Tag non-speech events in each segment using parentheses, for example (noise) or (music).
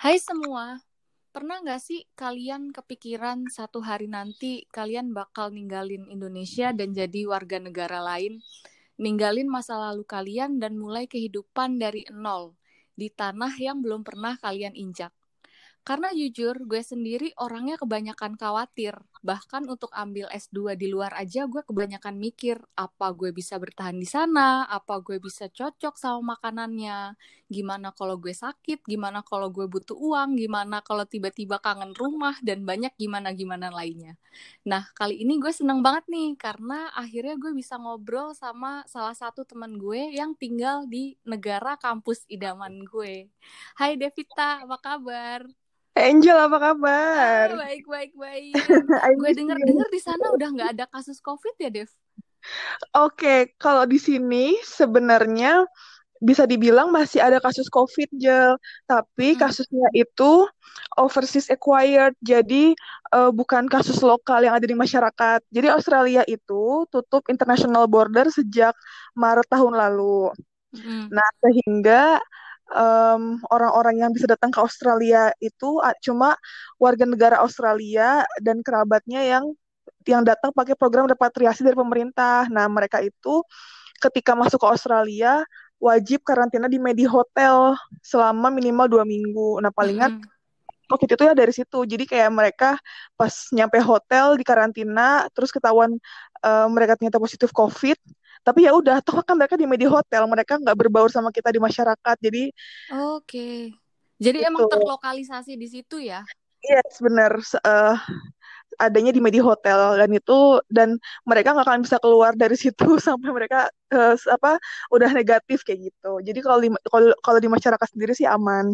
Hai semua, pernah nggak sih kalian kepikiran satu hari nanti kalian bakal ninggalin Indonesia dan jadi warga negara lain? Ninggalin masa lalu kalian dan mulai kehidupan dari nol di tanah yang belum pernah kalian injak. Karena jujur, gue sendiri orangnya kebanyakan khawatir. Bahkan untuk ambil S2 di luar aja, gue kebanyakan mikir, apa gue bisa bertahan di sana, apa gue bisa cocok sama makanannya, gimana kalau gue sakit, gimana kalau gue butuh uang, gimana kalau tiba-tiba kangen rumah, dan banyak gimana-gimana lainnya. Nah, kali ini gue seneng banget nih, karena akhirnya gue bisa ngobrol sama salah satu teman gue yang tinggal di negara kampus idaman gue. Hai Devita, apa kabar? Angel apa kabar? Ah, baik baik baik. (laughs) Gue denger dengar di sana udah nggak ada kasus COVID ya, Dev? Oke, okay, kalau di sini sebenarnya bisa dibilang masih ada kasus COVID, Jel. Tapi hmm. kasusnya itu overseas acquired, jadi uh, bukan kasus lokal yang ada di masyarakat. Jadi Australia itu tutup international border sejak Maret tahun lalu. Hmm. Nah, sehingga orang orang-orang yang bisa datang ke Australia itu cuma warga negara Australia dan kerabatnya yang yang datang pakai program repatriasi dari pemerintah. Nah, mereka itu ketika masuk ke Australia wajib karantina di Medi Hotel selama minimal dua minggu. Nah, palingan mm-hmm. COVID itu ya dari situ. Jadi kayak mereka pas nyampe hotel di karantina, terus ketahuan uh, mereka ternyata positif COVID, tapi ya udah toh kan mereka di media hotel mereka nggak berbaur sama kita di masyarakat jadi oke okay. jadi gitu. emang terlokalisasi di situ ya iya yes, benar uh, adanya di media hotel dan itu dan mereka nggak akan bisa keluar dari situ (laughs) sampai mereka uh, apa udah negatif kayak gitu jadi kalau di kalau kalau di masyarakat sendiri sih aman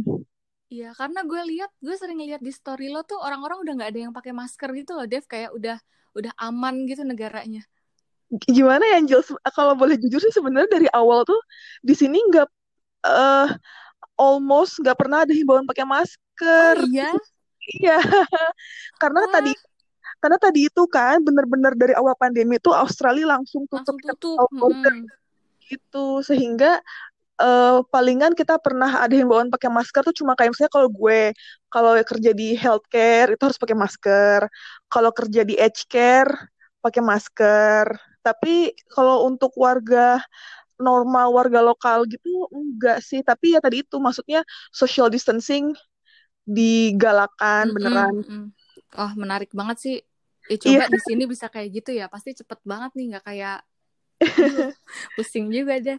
Iya, karena gue lihat, gue sering lihat di story lo tuh orang-orang udah nggak ada yang pakai masker gitu loh, Dev. Kayak udah udah aman gitu negaranya gimana ya Angel kalau boleh jujur sih sebenarnya dari awal tuh di sini nggak uh, almost nggak pernah ada himbauan pakai masker oh, iya (laughs) iya karena Wah. tadi karena tadi itu kan benar-benar dari awal pandemi itu Australia langsung tutup, langsung tutup. Hmm. gitu sehingga uh, palingan kita pernah ada himbauan pakai masker tuh cuma kayak misalnya kalau gue kalau kerja di healthcare itu harus pakai masker kalau kerja di aged care pakai masker tapi kalau untuk warga normal warga lokal gitu enggak sih. Tapi ya tadi itu maksudnya social distancing digalakan mm -hmm. beneran oh menarik banget sih. Ya, coba yeah. di sini bisa kayak gitu ya. Pasti cepet banget nih nggak kayak (laughs) pusing juga deh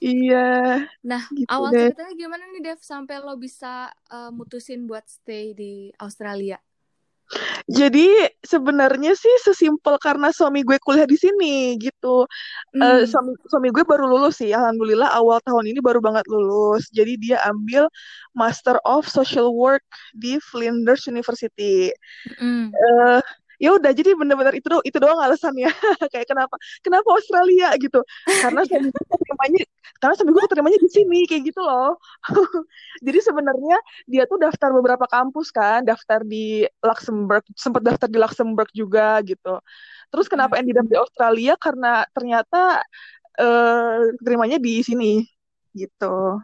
iya nah gitu awal deh. ceritanya gimana nih Dev? Sampai lo bisa uh, mutusin buat stay di Australia jadi sebenarnya sih sesimpel karena suami gue kuliah di sini gitu. Mm. Uh, suami suami gue baru lulus sih, alhamdulillah awal tahun ini baru banget lulus. Jadi dia ambil Master of Social Work di Flinders University. Mm. Uh, ya udah jadi bener-bener itu do itu doang alasannya (laughs) kayak kenapa kenapa Australia gitu karena saya keterimanya karena suami gue keterimanya di sini kayak gitu loh (laughs) jadi sebenarnya dia tuh daftar beberapa kampus kan daftar di Luxembourg sempat daftar di Luxembourg juga gitu terus kenapa hmm. di Australia karena ternyata uh, keterimanya di sini gitu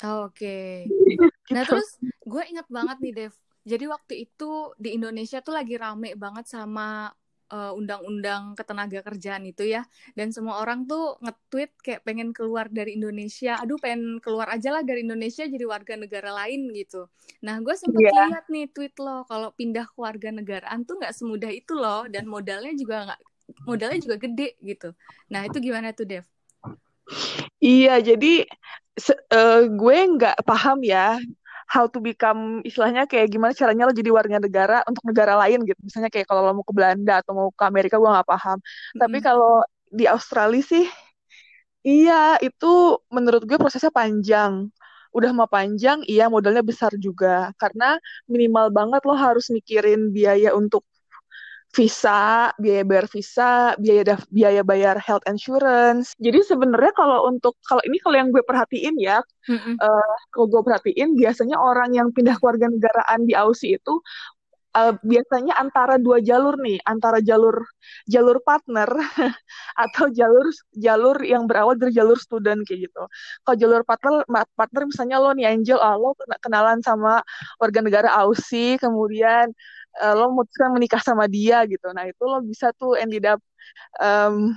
Oh, Oke. Okay. (laughs) gitu. Nah terus gue ingat banget nih Dev, jadi waktu itu di Indonesia tuh lagi rame banget sama uh, undang-undang ketenaga kerjaan itu ya. Dan semua orang tuh nge-tweet kayak pengen keluar dari Indonesia. Aduh pengen keluar aja lah dari Indonesia jadi warga negara lain gitu. Nah gue sempet yeah. lihat nih tweet lo kalau pindah ke warga negaraan tuh nggak semudah itu loh. Dan modalnya juga nggak modalnya juga gede gitu. Nah itu gimana tuh Dev? Iya, jadi uh, gue nggak paham ya how to become istilahnya kayak gimana caranya lo jadi warga negara untuk negara lain gitu. Misalnya kayak kalau lo mau ke Belanda atau mau ke Amerika gue nggak paham. Mm-hmm. Tapi kalau di Australia sih iya itu menurut gue prosesnya panjang. Udah mau panjang, iya modalnya besar juga. Karena minimal banget lo harus mikirin biaya untuk visa, biaya bayar visa, biaya biaya bayar health insurance. Jadi sebenarnya kalau untuk kalau ini kalau yang gue perhatiin ya, mm-hmm. uh, kalau gue perhatiin biasanya orang yang pindah keluarga negaraan di Aussie itu uh, biasanya antara dua jalur nih, antara jalur jalur partner (laughs) atau jalur jalur yang berawal dari jalur student kayak gitu. Kalau jalur partner partner misalnya lo nih Angel, ah, lo kenalan sama warga negara Aussie, kemudian uh, lo memutuskan menikah sama dia gitu. Nah itu lo bisa tuh ended up um,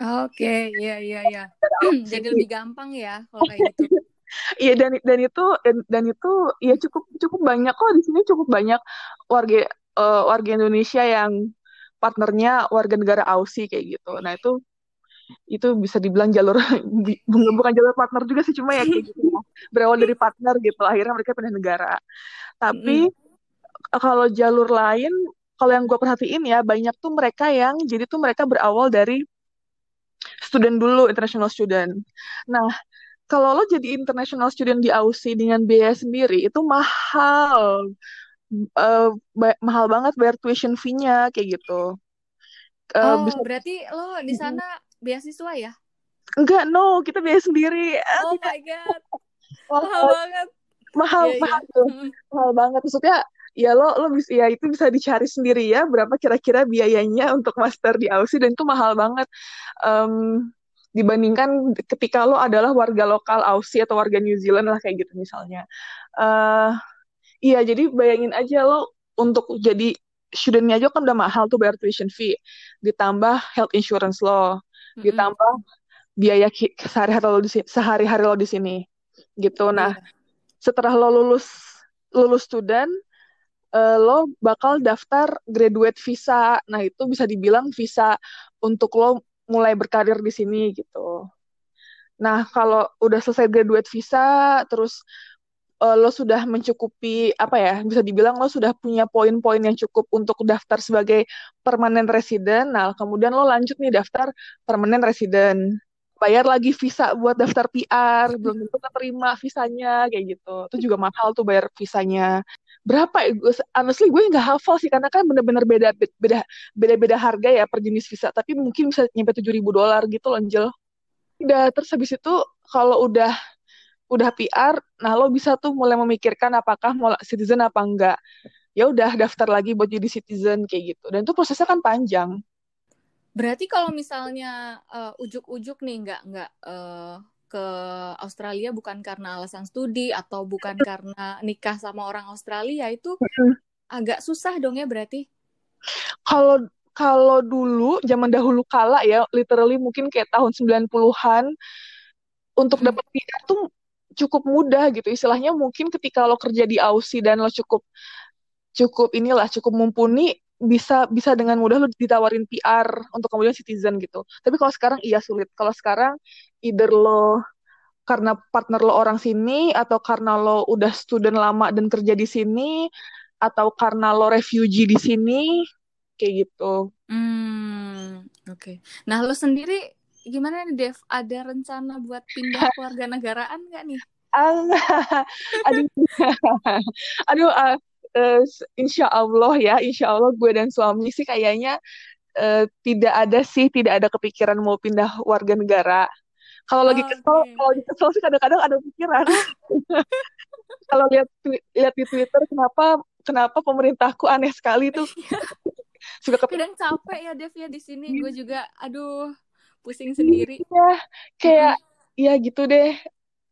Oke, okay, iya iya iya. Jadi lebih gampang ya kalau kayak gitu. (laughs) Iya dan dan itu dan, dan itu ya cukup cukup banyak kok di sini cukup banyak warga uh, warga Indonesia yang partnernya warga negara Aussie kayak gitu. Nah itu itu bisa dibilang jalur (laughs) bukan jalur partner juga sih cuma ya kayak gitu ya. berawal dari partner gitu akhirnya mereka pindah negara. Tapi mm. Kalau jalur lain kalau yang gue perhatiin ya banyak tuh mereka yang jadi tuh mereka berawal dari student dulu international student. Nah kalau lo jadi international student di Aussie dengan biaya sendiri itu mahal uh, mahal banget bayar tuition fee-nya kayak gitu. Uh, oh, bisa... berarti lo di sana beasiswa ya? Enggak, no, kita biaya sendiri. Oh my god. mahal banget. Mahal, yeah, mahal yeah. tuh. Mahal banget. Maksudnya ya lo lo bisa ya itu bisa dicari sendiri ya berapa kira-kira biayanya untuk master di Aussie dan itu mahal banget. Um, dibandingkan ketika lo adalah warga lokal Aussie atau warga New Zealand lah kayak gitu misalnya. Uh, iya, jadi bayangin aja lo untuk jadi studentnya aja kan udah mahal tuh bayar tuition fee, ditambah health insurance lo, mm-hmm. ditambah biaya sehari-hari lo di sini, sehari-hari lo di sini, gitu. Nah, yeah. setelah lo lulus lulus student, uh, lo bakal daftar graduate visa. Nah, itu bisa dibilang visa untuk lo mulai berkarir di sini gitu. Nah, kalau udah selesai graduate visa, terus uh, lo sudah mencukupi apa ya, bisa dibilang lo sudah punya poin-poin yang cukup untuk daftar sebagai permanent resident. Nah, kemudian lo lanjut nih daftar permanent resident. Bayar lagi visa buat daftar PR, belum tentu terima visanya kayak gitu. Itu juga mahal tuh bayar visanya berapa gue honestly gue nggak hafal sih karena kan bener-bener beda beda beda beda harga ya per jenis visa. Tapi mungkin bisa nyampe tujuh ribu dolar gitu loh Angel. Udah terus habis itu kalau udah udah PR nah lo bisa tuh mulai memikirkan apakah mau citizen apa enggak. Ya udah daftar lagi buat jadi citizen kayak gitu. Dan itu prosesnya kan panjang. Berarti kalau misalnya uh, ujuk-ujuk nih nggak nggak uh, ke Australia bukan karena alasan studi atau bukan karena nikah sama orang Australia itu agak susah dong ya berarti. Kalau kalau dulu zaman dahulu kala ya literally mungkin kayak tahun 90-an untuk hmm. dapat PR tuh cukup mudah gitu istilahnya mungkin ketika lo kerja di Aussie dan lo cukup cukup inilah cukup mumpuni bisa bisa dengan mudah lo ditawarin PR untuk kemudian citizen gitu. Tapi kalau sekarang iya sulit. Kalau sekarang either lo karena partner lo orang sini atau karena lo udah student lama dan kerja di sini atau karena lo refugee di sini kayak gitu. Hmm, oke. Okay. Nah, lo sendiri gimana nih Dev? Ada rencana buat pindah (laughs) keluarga negaraan nggak nih? (laughs) aduh, (laughs) aduh, uh, uh, insya Allah ya, insya Allah gue dan suami sih kayaknya uh, tidak ada sih, tidak ada kepikiran mau pindah warga negara. Kalau lagi kesel, okay. kalau lagi kesel sih kadang-kadang ada pikiran. (laughs) kalau lihat lihat di Twitter kenapa kenapa pemerintahku aneh sekali tuh. (laughs) Suka kadang capek ya Dev ya di sini. Gue juga, aduh, pusing sendiri. Iya, kayak ya gitu deh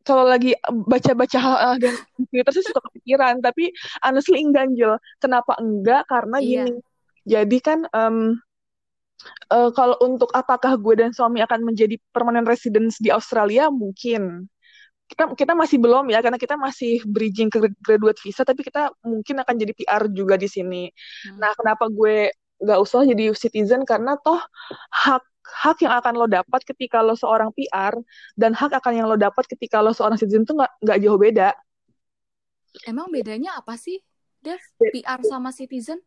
kalau lagi baca-baca hal uh, dan Twitter sih suka kepikiran. Tapi honestly Angel kenapa enggak? Karena iya. gini. Jadi kan um, uh, kalau untuk apakah gue dan suami akan menjadi permanent residence di Australia? Mungkin. Kita kita masih belum ya karena kita masih bridging ke graduate visa tapi kita mungkin akan jadi PR juga di sini. Hmm. Nah, kenapa gue nggak usah jadi citizen? Karena toh hak hak yang akan lo dapat ketika lo seorang PR dan hak akan yang lo dapat ketika lo seorang citizen tuh nggak nggak jauh beda. Emang bedanya apa sih, Dev? PR sama citizen?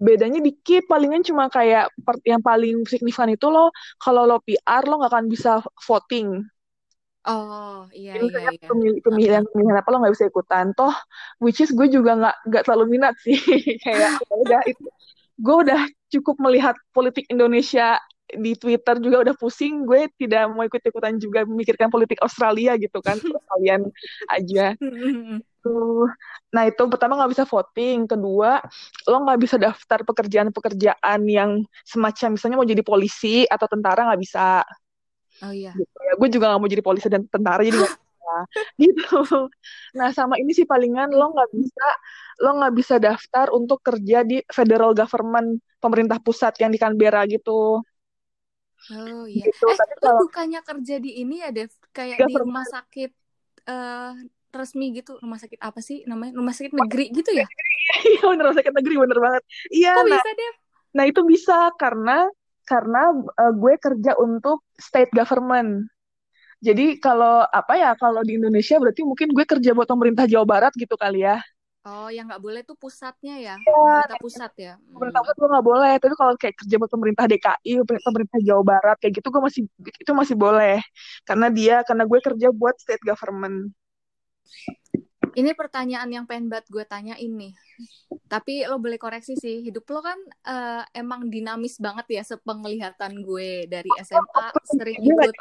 Bedanya dikit, palingan cuma kayak yang paling signifikan itu lo kalau lo PR lo nggak akan bisa voting. Oh iya Jadi, iya, iya. Pemilih, pemilihan pemilihan apa lo nggak bisa ikutan. Toh, which is gue juga nggak nggak terlalu minat sih (laughs) kayak ya udah itu gue udah cukup melihat politik Indonesia di Twitter juga udah pusing, gue tidak mau ikut-ikutan juga memikirkan politik Australia gitu kan, (laughs) kalian aja. Tuh. Nah itu pertama nggak bisa voting, kedua lo nggak bisa daftar pekerjaan-pekerjaan yang semacam misalnya mau jadi polisi atau tentara nggak bisa. Oh iya. Gitu ya. Gue juga nggak mau jadi polisi dan tentara jadi nggak bisa. (laughs) gitu. Nah sama ini sih palingan lo nggak bisa lo nggak bisa daftar untuk kerja di federal government pemerintah pusat yang di Canberra gitu. Oh iya. Gitu. Eh, Tapi kalau bukannya kerja di ini ya, Dev? Kayak di rumah sakit uh, resmi gitu. Rumah sakit apa sih namanya? Rumah sakit negeri gitu ya? (laughs) Iya bener rumah sakit negeri bener banget. Iya Kok nah, bisa deh nah itu bisa karena karena uh, gue kerja untuk state government. Jadi kalau apa ya kalau di Indonesia berarti mungkin gue kerja buat pemerintah Jawa Barat gitu kali ya Oh, yang nggak boleh tuh pusatnya ya, ya pemerintah pusat ya. Pemerintah pusat gue nggak boleh, tapi kalau kayak kerja buat pemerintah DKI, pemerintah Jawa Barat kayak gitu gue masih itu masih boleh, karena dia karena gue kerja buat state government. Ini pertanyaan yang pengen banget gue tanya ini. Tapi lo boleh koreksi sih, hidup lo kan uh, emang dinamis banget ya sepenglihatan gue dari SMA sering ikut.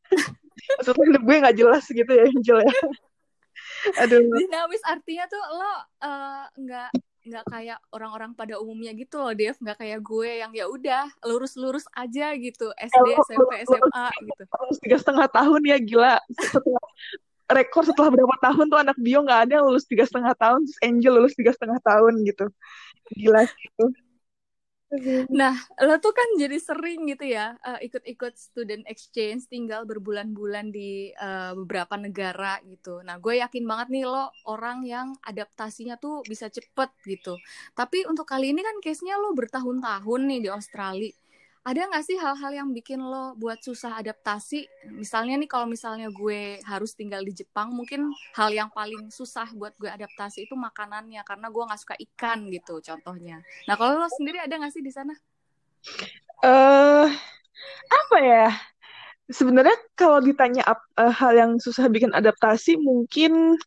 (laughs) Maksudnya hidup gue gak jelas gitu ya, Angel ya. Aduh. Dinamis artinya tuh lo uh, nggak nggak kayak orang-orang pada umumnya gitu loh Dev. Nggak kayak gue yang ya udah lurus-lurus aja gitu. SD SMP SMA gitu. tiga setengah tahun ya gila. Setelah rekor setelah berapa tahun tuh anak bio nggak ada yang lulus tiga setengah tahun terus Angel lulus tiga setengah tahun gitu. Gila gitu Nah, lo tuh kan jadi sering gitu ya uh, ikut-ikut student exchange, tinggal berbulan-bulan di uh, beberapa negara gitu. Nah, gue yakin banget nih lo orang yang adaptasinya tuh bisa cepet gitu. Tapi untuk kali ini kan case-nya lo bertahun-tahun nih di Australia ada nggak sih hal-hal yang bikin lo buat susah adaptasi? Misalnya nih kalau misalnya gue harus tinggal di Jepang, mungkin hal yang paling susah buat gue adaptasi itu makanannya karena gue nggak suka ikan gitu contohnya. Nah kalau lo sendiri ada nggak sih di sana? Eh uh, apa ya? Sebenarnya kalau ditanya uh, hal yang susah bikin adaptasi, mungkin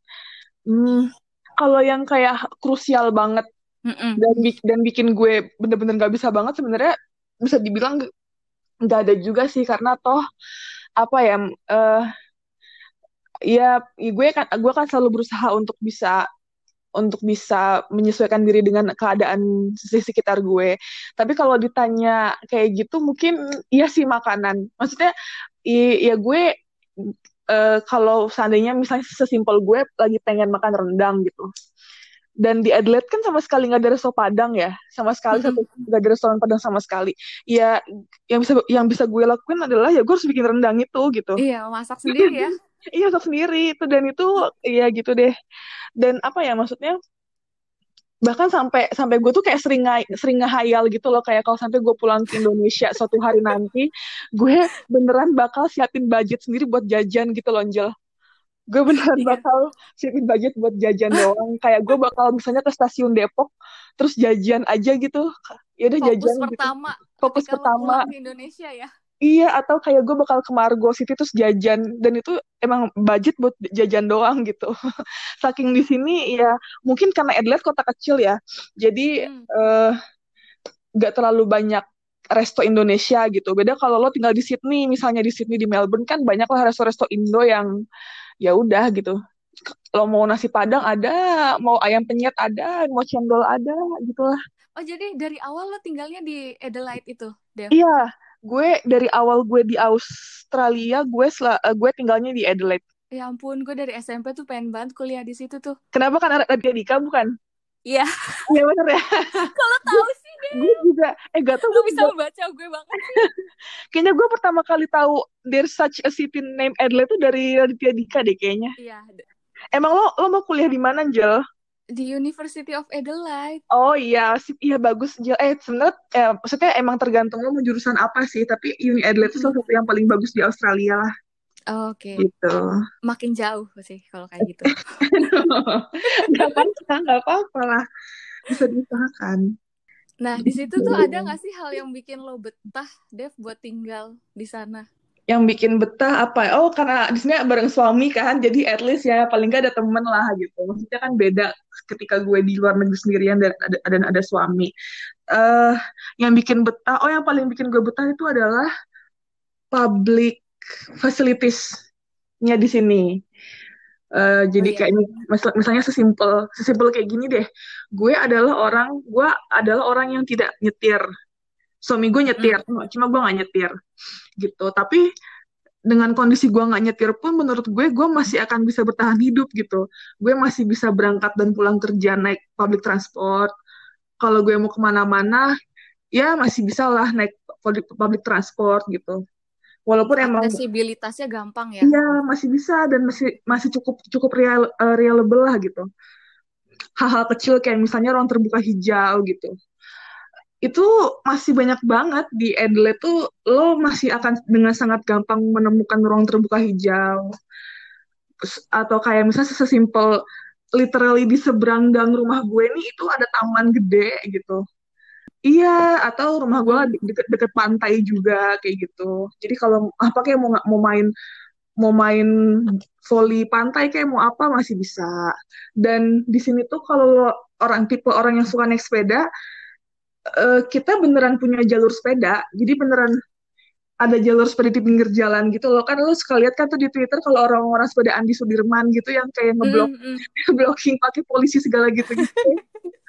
hmm, kalau yang kayak krusial banget mm -mm. dan dan bikin gue bener-bener gak bisa banget sebenarnya bisa dibilang nggak ada juga sih karena toh apa ya uh, ya, gue kan gue kan selalu berusaha untuk bisa untuk bisa menyesuaikan diri dengan keadaan di sekitar gue. Tapi kalau ditanya kayak gitu mungkin iya sih makanan. Maksudnya ya gue uh, kalau seandainya misalnya sesimpel gue lagi pengen makan rendang gitu dan di Adelaide kan sama sekali nggak ada resto Padang ya. Sama sekali mm -hmm. satu nggak ada restoran Padang sama sekali. Ya yang bisa yang bisa gue lakuin adalah ya gue harus bikin rendang itu gitu. Iya masak sendiri ya. (laughs) Iya masak sendiri. Itu dan itu ya gitu deh. Dan apa ya maksudnya? Bahkan sampai sampai gue tuh kayak sering sering ngehayal gitu loh. Kayak kalau sampai gue pulang ke Indonesia suatu hari nanti gue beneran bakal siapin budget sendiri buat jajan gitu loh Angel gue beneran iya. bakal siapin budget buat jajan doang kayak gue bakal misalnya ke stasiun Depok terus jajan aja gitu ya udah jajan gitu. pertama gitu. fokus pertama di Indonesia ya iya atau kayak gue bakal ke Margo City terus jajan dan itu emang budget buat jajan doang gitu (laughs) saking di sini ya mungkin karena Adelaide kota kecil ya jadi hmm. uh, gak terlalu banyak resto Indonesia gitu. Beda kalau lo tinggal di Sydney, misalnya di Sydney di Melbourne kan banyak lah resto-resto Indo yang ya udah gitu kalau mau nasi padang ada mau ayam penyet ada mau cendol ada gitulah oh jadi dari awal lo tinggalnya di Adelaide itu Dev? iya gue dari awal gue di Australia gue sel eh, gue tinggalnya di Adelaide ya ampun gue dari SMP tuh pengen banget kuliah di situ tuh kenapa kan ada Dika bukan Iya. Iya bener ya. (laughs) Kalau tahu sih deh. gue juga. Eh gak tau. Gue bisa membaca gue banget (laughs) kayaknya gue pertama kali tahu there's such a city named Adelaide tuh dari Raditya Dika deh kayaknya. Iya. Emang lo lo mau kuliah di mana Angel? Di University of Adelaide. Oh iya, sih iya bagus Angel. Eh sebenarnya eh, maksudnya emang tergantung lo mau jurusan apa sih, tapi Uni Adelaide itu salah satu yang paling bagus di Australia lah. Oh, Oke. Okay. Gitu. Makin jauh sih kalau kayak gitu. (laughs) gak apa-apa, gak apa-apa lah. Bisa diusahakan. Nah, di situ tuh ada gak sih hal yang bikin lo betah, Dev, buat tinggal di sana? Yang bikin betah apa? Oh, karena di sini bareng suami kan, jadi at least ya paling gak ada temen lah gitu. Maksudnya kan beda ketika gue di luar negeri sendirian dan ada, dan ada suami. uh, yang bikin betah oh yang paling bikin gue betah itu adalah public facilities-nya di sini Uh, jadi oh, iya. kayak mis misalnya sesimpel sesimpel kayak gini deh. Gue adalah orang gue adalah orang yang tidak nyetir. Suami gue nyetir, mm. cuma gue nggak nyetir gitu. Tapi dengan kondisi gue nggak nyetir pun menurut gue gue masih akan bisa bertahan hidup gitu gue masih bisa berangkat dan pulang kerja naik public transport kalau gue mau ke mana-mana ya masih bisa lah naik public, public transport gitu walaupun emang aksesibilitasnya gampang ya. Iya masih bisa dan masih masih cukup cukup real uh, reliable lah gitu. Hal-hal kecil kayak misalnya ruang terbuka hijau gitu. Itu masih banyak banget di Adelaide tuh lo masih akan dengan sangat gampang menemukan ruang terbuka hijau. Atau kayak misalnya sesimpel literally di seberang gang rumah gue nih itu ada taman gede gitu iya atau rumah gue deket, deket pantai juga kayak gitu. Jadi kalau apa kayak mau mau main mau main volley pantai kayak mau apa masih bisa. Dan di sini tuh kalau orang tipe orang yang suka naik sepeda uh, kita beneran punya jalur sepeda. Jadi beneran ada jalur sepeda di pinggir jalan gitu loh. Kan lo suka lihat kan tuh di Twitter kalau orang-orang sepedaan di Sudirman gitu yang kayak ngeblok mm, mm. (laughs) blocking pakai polisi segala gitu gitu (laughs)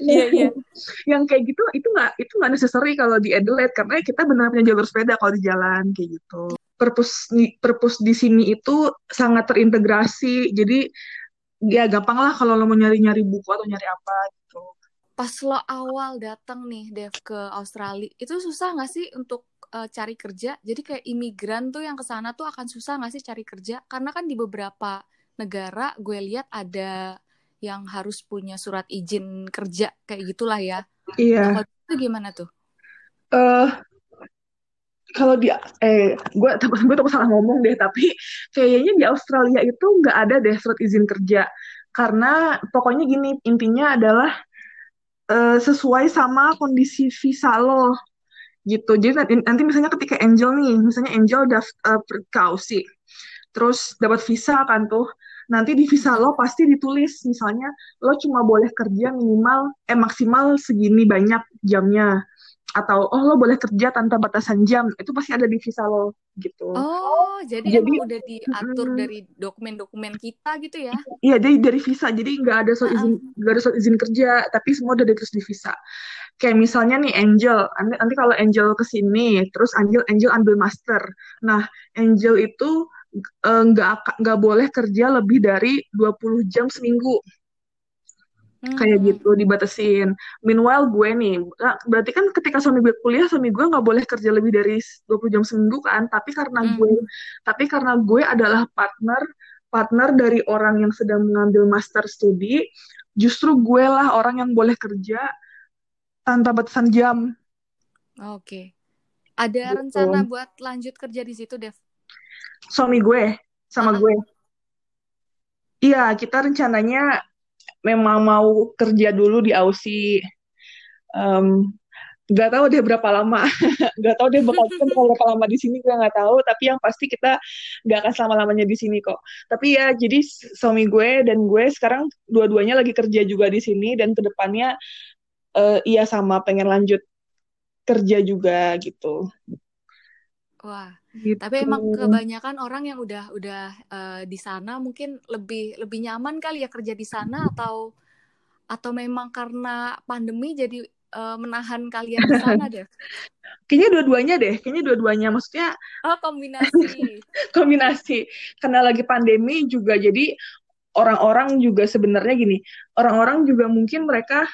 Iya, iya. (laughs) Yang kayak gitu itu nggak itu nggak necessary kalau di Adelaide karena kita benar punya jalur sepeda kalau di jalan kayak gitu. Perpus perpus di sini itu sangat terintegrasi. Jadi ya gampang lah kalau lo mau nyari-nyari buku atau nyari apa gitu pas lo awal datang nih Dev ke Australia itu susah nggak sih untuk uh, cari kerja jadi kayak imigran tuh yang ke sana tuh akan susah nggak sih cari kerja karena kan di beberapa negara gue lihat ada yang harus punya surat izin kerja kayak gitulah ya iya nah, itu gimana tuh uh, kalau di eh gue gue tuh salah ngomong deh tapi kayaknya di Australia itu nggak ada deh surat izin kerja karena pokoknya gini intinya adalah uh, sesuai sama kondisi visa lo gitu. Jadi nanti, nanti misalnya ketika Angel nih, misalnya Angel daftar uh, kausi, terus dapat visa kan tuh. Nanti di visa lo pasti ditulis misalnya lo cuma boleh kerja minimal eh maksimal segini banyak jamnya atau oh lo boleh kerja tanpa batasan jam itu pasti ada di visa lo gitu. Oh, jadi, jadi udah diatur hmm, dari dokumen-dokumen kita gitu ya? Iya, dari dari visa. Jadi nggak ada soal izin nggak ada soal izin kerja, tapi semua udah ditulis di visa. Kayak misalnya nih Angel, nanti, nanti kalau Angel ke sini, terus Angel Angel ambil master. Nah, Angel itu nggak uh, nggak boleh kerja lebih dari 20 jam seminggu kayak hmm. gitu dibatasin. Meanwhile gue nih, nah, berarti kan ketika suami gue kuliah, suami gue nggak boleh kerja lebih dari 20 jam seminggu kan, tapi karena hmm. gue, tapi karena gue adalah partner partner dari orang yang sedang mengambil master studi, justru gue lah orang yang boleh kerja tanpa batasan jam. Oke. Ada gitu. rencana buat lanjut kerja di situ, Dev? Suami gue sama -huh. gue. Iya, kita rencananya memang mau kerja dulu di Aussie. Um, nggak tahu dia berapa lama. (laughs) Nggak tahu dia bakal (laughs) berapa lama di sini gue nggak tahu. Tapi yang pasti kita nggak akan selama lamanya di sini kok. Tapi ya jadi suami gue dan gue sekarang dua-duanya lagi kerja juga di sini dan ke depannya uh, iya sama pengen lanjut kerja juga gitu Wah, gitu. tapi emang kebanyakan orang yang udah udah uh, di sana mungkin lebih lebih nyaman kali ya kerja di sana atau atau memang karena pandemi jadi uh, menahan kalian di sana (laughs) deh? Kayaknya dua-duanya deh, kayaknya dua-duanya. Maksudnya oh kombinasi. (laughs) kombinasi. Karena lagi pandemi juga jadi orang-orang juga sebenarnya gini, orang-orang juga mungkin mereka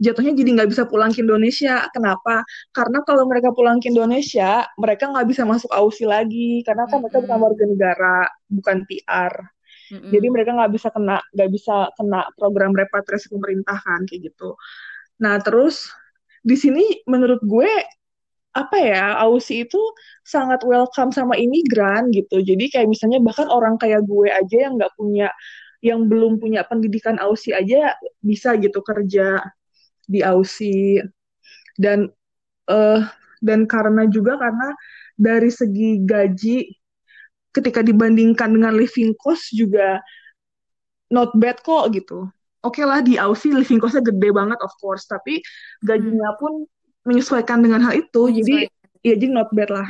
jatuhnya jadi nggak bisa pulang ke Indonesia. Kenapa? Karena kalau mereka pulang ke Indonesia, mereka nggak bisa masuk AUSI lagi karena kan mereka bukan warga negara, bukan PR. Mm-hmm. Jadi mereka nggak bisa kena nggak bisa kena program repatriasi pemerintah kan kayak gitu. Nah terus di sini menurut gue apa ya AUSI itu sangat welcome sama imigran gitu. Jadi kayak misalnya bahkan orang kayak gue aja yang nggak punya yang belum punya pendidikan AUSI aja bisa gitu kerja di Aussie. Dan uh, dan karena juga karena dari segi gaji ketika dibandingkan dengan living cost juga not bad kok gitu. Oke okay lah di Aussie living costnya gede banget of course. Tapi gajinya hmm. pun menyesuaikan dengan hal itu. Jadi ya jadi not bad lah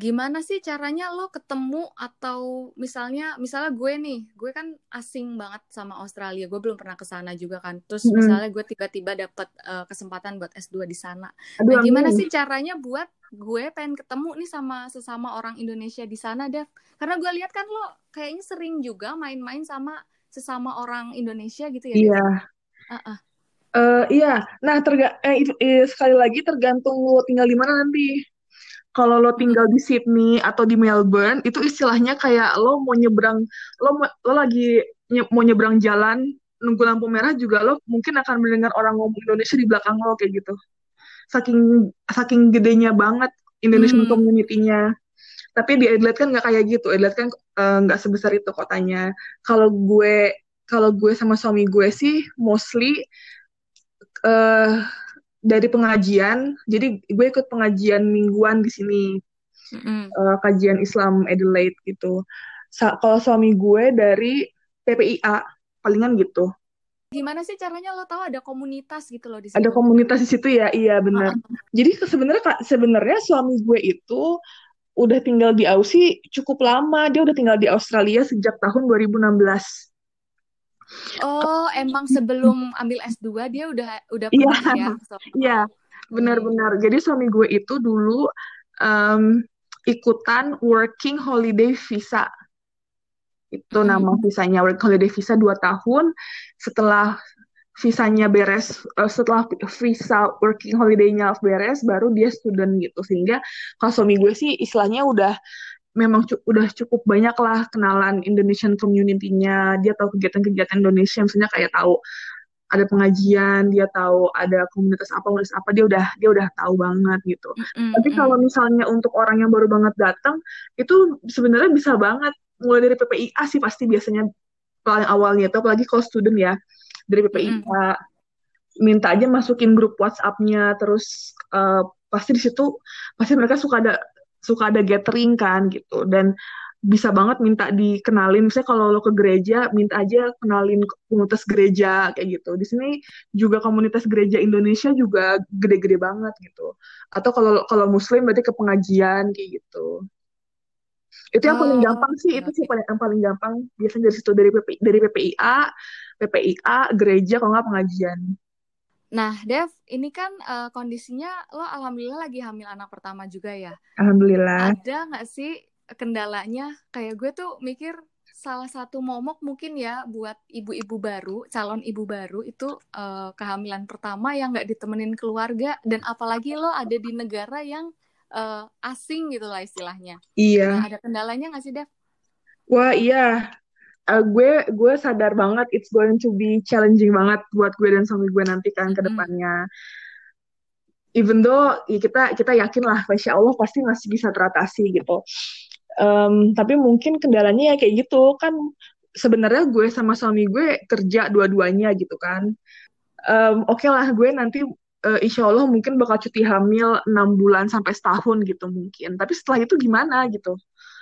gimana sih caranya lo ketemu atau misalnya misalnya gue nih gue kan asing banget sama Australia gue belum pernah ke sana juga kan terus mm. misalnya gue tiba-tiba dapat uh, eh, kesempatan buat S2 di sana Aduh, nah gimana amin. sih caranya buat gue pengen ketemu nih sama sesama orang Indonesia di sana Dev karena gue lihat kan lo kayaknya sering juga main-main sama sesama orang Indonesia gitu ya iya yeah. uh -uh. Uh, iya, nah terga eh, eh, sekali lagi tergantung lo tinggal di mana nanti kalau lo tinggal di Sydney atau di Melbourne itu istilahnya kayak lo mau nyebrang lo lo lagi nye, mau nyebrang jalan nunggu lampu merah juga lo mungkin akan mendengar orang ngomong Indonesia di belakang lo kayak gitu. Saking saking gedenya banget Indonesian hmm. community-nya. Tapi di Adelaide kan nggak kayak gitu. Adelaide kan eh, nggak uh, sebesar itu kotanya. Kalau gue kalau gue sama suami gue sih mostly uh, dari pengajian jadi gue ikut pengajian mingguan di sini. Mm-hmm. uh, kajian Islam Adelaide gitu. Sa- kalau suami gue dari PPIA palingan gitu. Gimana sih caranya lo tahu ada komunitas gitu loh di situ? Ada komunitas di situ ya? Iya benar. Uh-huh. jadi sebenarnya sebenarnya suami gue itu udah tinggal di Aussie cukup lama. Dia udah tinggal di Australia sejak tahun 2016 Oh, emang sebelum ambil S2 dia udah udah iya. pernah yeah. ya? Iya, yeah, benar-benar. Jadi suami gue itu dulu um, ikutan working holiday visa. Itu hmm. nama visanya working holiday visa 2 tahun. Setelah visanya beres, uh, setelah visa working holiday-nya beres, baru dia student gitu. Sehingga kalau suami gue sih istilahnya udah memang cu udah cukup banyak lah kenalan Indonesian community-nya dia tahu kegiatan-kegiatan Indonesia misalnya kayak tahu ada pengajian dia tahu ada komunitas apa komunitas apa dia udah dia udah tahu banget gitu mm-hmm. tapi kalau misalnya untuk orang yang baru banget datang itu sebenarnya bisa banget mulai dari PPIA sih pasti biasanya paling awalnya itu apalagi kalau student ya dari PPIA mm-hmm. minta aja masukin grup WhatsApp-nya terus uh, pasti di situ pasti mereka suka ada suka ada gathering kan gitu. Dan bisa banget minta dikenalin. Misalnya kalau lo ke gereja minta aja kenalin komunitas gereja kayak gitu. Di sini juga komunitas gereja Indonesia juga gede-gede banget gitu. Atau kalau kalau muslim berarti ke pengajian kayak gitu. Itu yang paling oh, gampang sih itu sih paling yang paling gampang. Biasanya dari situ dari PP, dari PPIA PPIA gereja kalau nggak pengajian Nah, Dev, ini kan uh, kondisinya lo alhamdulillah lagi hamil anak pertama juga ya. Alhamdulillah. Ada nggak sih kendalanya? Kayak gue tuh mikir salah satu momok mungkin ya buat ibu-ibu baru, calon ibu baru itu uh, kehamilan pertama yang nggak ditemenin keluarga dan apalagi lo ada di negara yang uh, asing gitu lah istilahnya. Iya. Nah, ada kendalanya nggak sih, Dev? Wah iya, uh, gue gue sadar banget it's going to be challenging banget buat gue dan suami gue nanti kan ke depannya. Mm. Even though ya kita kita yakin lah, masya Allah pasti masih bisa teratasi gitu. Um, tapi mungkin kendalanya ya kayak gitu kan sebenarnya gue sama suami gue kerja dua-duanya gitu kan. Um, Oke okay lah gue nanti uh, insya Allah mungkin bakal cuti hamil enam bulan sampai setahun gitu mungkin. Tapi setelah itu gimana gitu?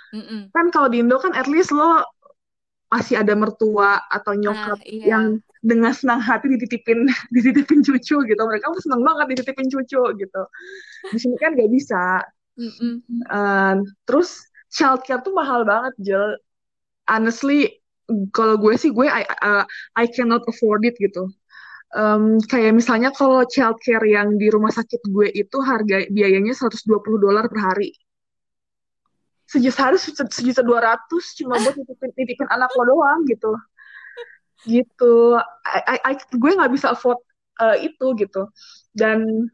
Mm -mm. Kan kalau di Indo kan at least lo masih ada mertua atau nyokap uh, iya. yang dengan senang hati dititipin (laughs) dititipin cucu gitu. Mereka tuh senang banget dititipin cucu gitu. Di sini kan gak bisa. Mm -mm. Uh, terus childcare tuh mahal banget Jel. Honestly kalau gue sih gue I, uh, I cannot afford it gitu. Um, kayak misalnya kalau childcare yang di rumah sakit gue itu harga biayanya 120 dolar per hari sejuta harus sejuta dua ratus cuma buat nitipin, nitipin anak lo doang gitu. Gitu. I, I, I gue nggak bisa afford uh, itu gitu. Dan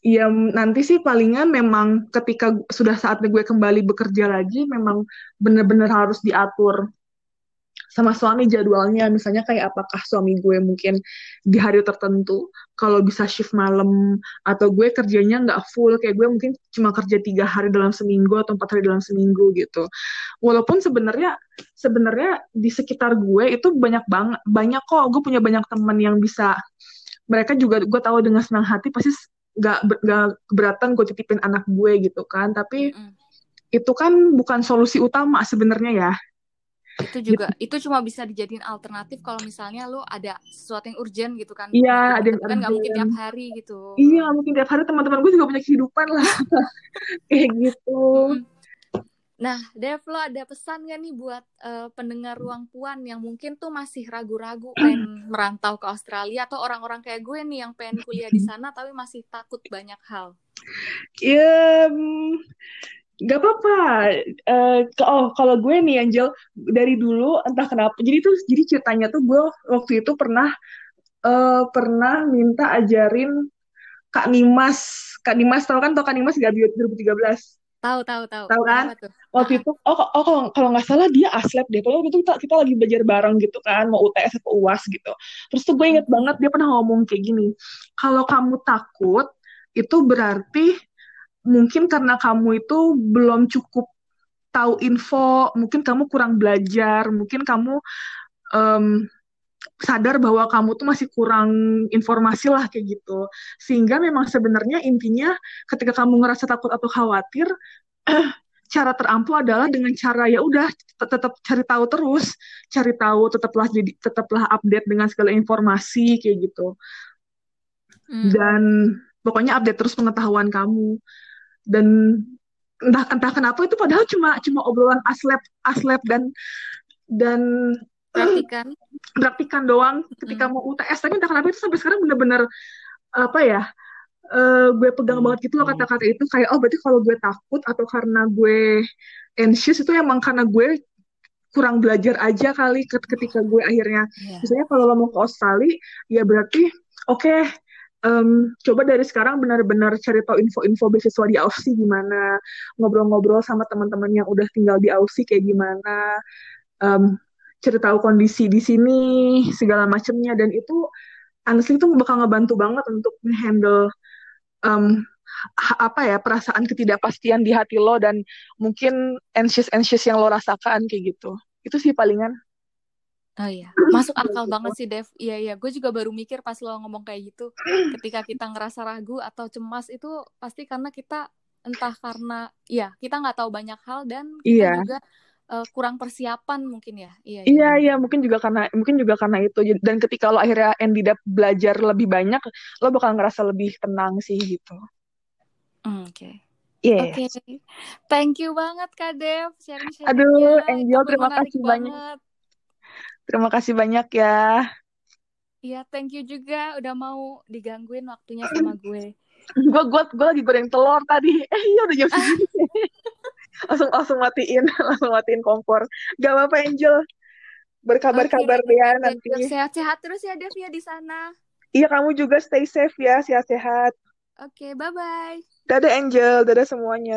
ya nanti sih palingan memang ketika sudah saatnya gue kembali bekerja lagi memang benar-benar harus diatur sama suami jadwalnya. Misalnya kayak apakah suami gue mungkin di hari tertentu kalau bisa shift malam atau gue kerjanya nggak full kayak gue mungkin cuma kerja tiga hari dalam seminggu atau empat hari dalam seminggu gitu. Walaupun sebenarnya sebenarnya di sekitar gue itu banyak banget banyak kok. Gue punya banyak teman yang bisa mereka juga gue tahu dengan senang hati pasti nggak nggak keberatan gue titipin anak gue gitu kan. Tapi mm. itu kan bukan solusi utama sebenarnya ya itu juga itu cuma bisa dijadiin alternatif kalau misalnya lu ada sesuatu yang urgent gitu kan Iya, ada Gitu. yang kan nggak mungkin tiap hari gitu Iya, nggak mungkin tiap hari teman-teman gue juga punya kehidupan lah. (laughs) Kayak gitu. Nah, Dev, lo ada pesan gak nih buat eh, pendengar ruang puan yang mungkin tuh masih ragu-ragu (clears throat) pengen merantau ke Australia atau orang-orang kayak gue nih yang pengen kuliah di (clears throat) sana tapi masih takut banyak hal? Ya, nggak apa-apa. Eh, ke- oh, kalau gue nih, Angel, dari dulu entah kenapa. Jadi tuh, jadi ceritanya tuh gue waktu itu pernah eh, pernah minta ajarin Kak Nimas. Kak Nimas, tau kan? Tau Kak Nimas gak 2013? Tahu, tahu, tahu. Tahu kan? Waktu itu, oh, oh kalau kalau nggak salah dia aslep deh. Pokoknya waktu itu kita, kita lagi belajar bareng gitu kan, mau UTS atau UAS gitu. Terus tuh gue inget banget dia pernah ngomong kayak gini, kalau kamu takut, itu berarti mungkin karena kamu itu belum cukup tahu info, mungkin kamu kurang belajar, mungkin kamu em, sadar bahwa kamu tuh masih kurang informasi lah kayak gitu. Sehingga memang sebenarnya intinya ketika kamu ngerasa takut atau khawatir, (clears throat) cara terampuh adalah dengan cara ya udah tet- tetap cari tahu terus, cari tahu tetaplah jadi tetaplah update dengan segala informasi kayak gitu. Hmm. Dan pokoknya update terus pengetahuan kamu. Dan entah entah kenapa itu padahal cuma cuma obrolan aslep aslep dan dan Praktikan. (clears throat) praktikan doang ketika Mm. mau UTS tapi entah kenapa itu sampai sekarang bener-bener apa ya eh, gue pegang banget gitu loh kata-kata itu kayak oh berarti kalau gue takut atau karena gue anxious itu emang karena gue kurang belajar aja kali ket- ketika gue akhirnya Iya. misalnya kalau lo mau ke Australia ya berarti oke em, coba dari sekarang benar-benar cari tahu info-info beasiswa di Aussie gimana ngobrol-ngobrol sama teman-teman yang udah tinggal di Aussie kayak gimana em, cari tahu kondisi di sini segala macamnya dan itu honestly itu bakal ngebantu banget untuk handle apa ya perasaan ketidakpastian di hati lo dan mungkin anxious anxious yang lo rasakan kayak gitu. Itu sih palingan Oh iya, masuk akal banget sih Dev. Iya iya, gue juga baru mikir pas lo ngomong kayak gitu. Ketika kita ngerasa ragu atau cemas itu pasti karena kita entah karena ya kita nggak tahu banyak hal dan kita iya juga eh, kurang persiapan mungkin ya. Iya iya. iya iya mungkin juga karena mungkin juga karena itu dan ketika lo akhirnya ended up belajar lebih banyak lo bakal ngerasa lebih tenang sih gitu Hmm, Oke. yeah Oke, thank you banget Kak Dev aduh sharing-sharingnya. Angel Itu terima kasih banyak banget. Terima kasih banyak ya. Iya, thank you juga. Udah mau digangguin waktunya sama gue. gue gue gue lagi goreng telur tadi. (laughs) Eh iya udah jam segini. (laughs) Langsung langsung matiin (laughs) langsung matiin kompor. Gak apa-apa Angel. Berkabar-kabar deh ya nanti Sehat-sehat terus ya Dev ya di sana. iya kamu juga stay safe ya sehat-sehat. Oke, bye-bye. dadah Angel. Dadah semuanya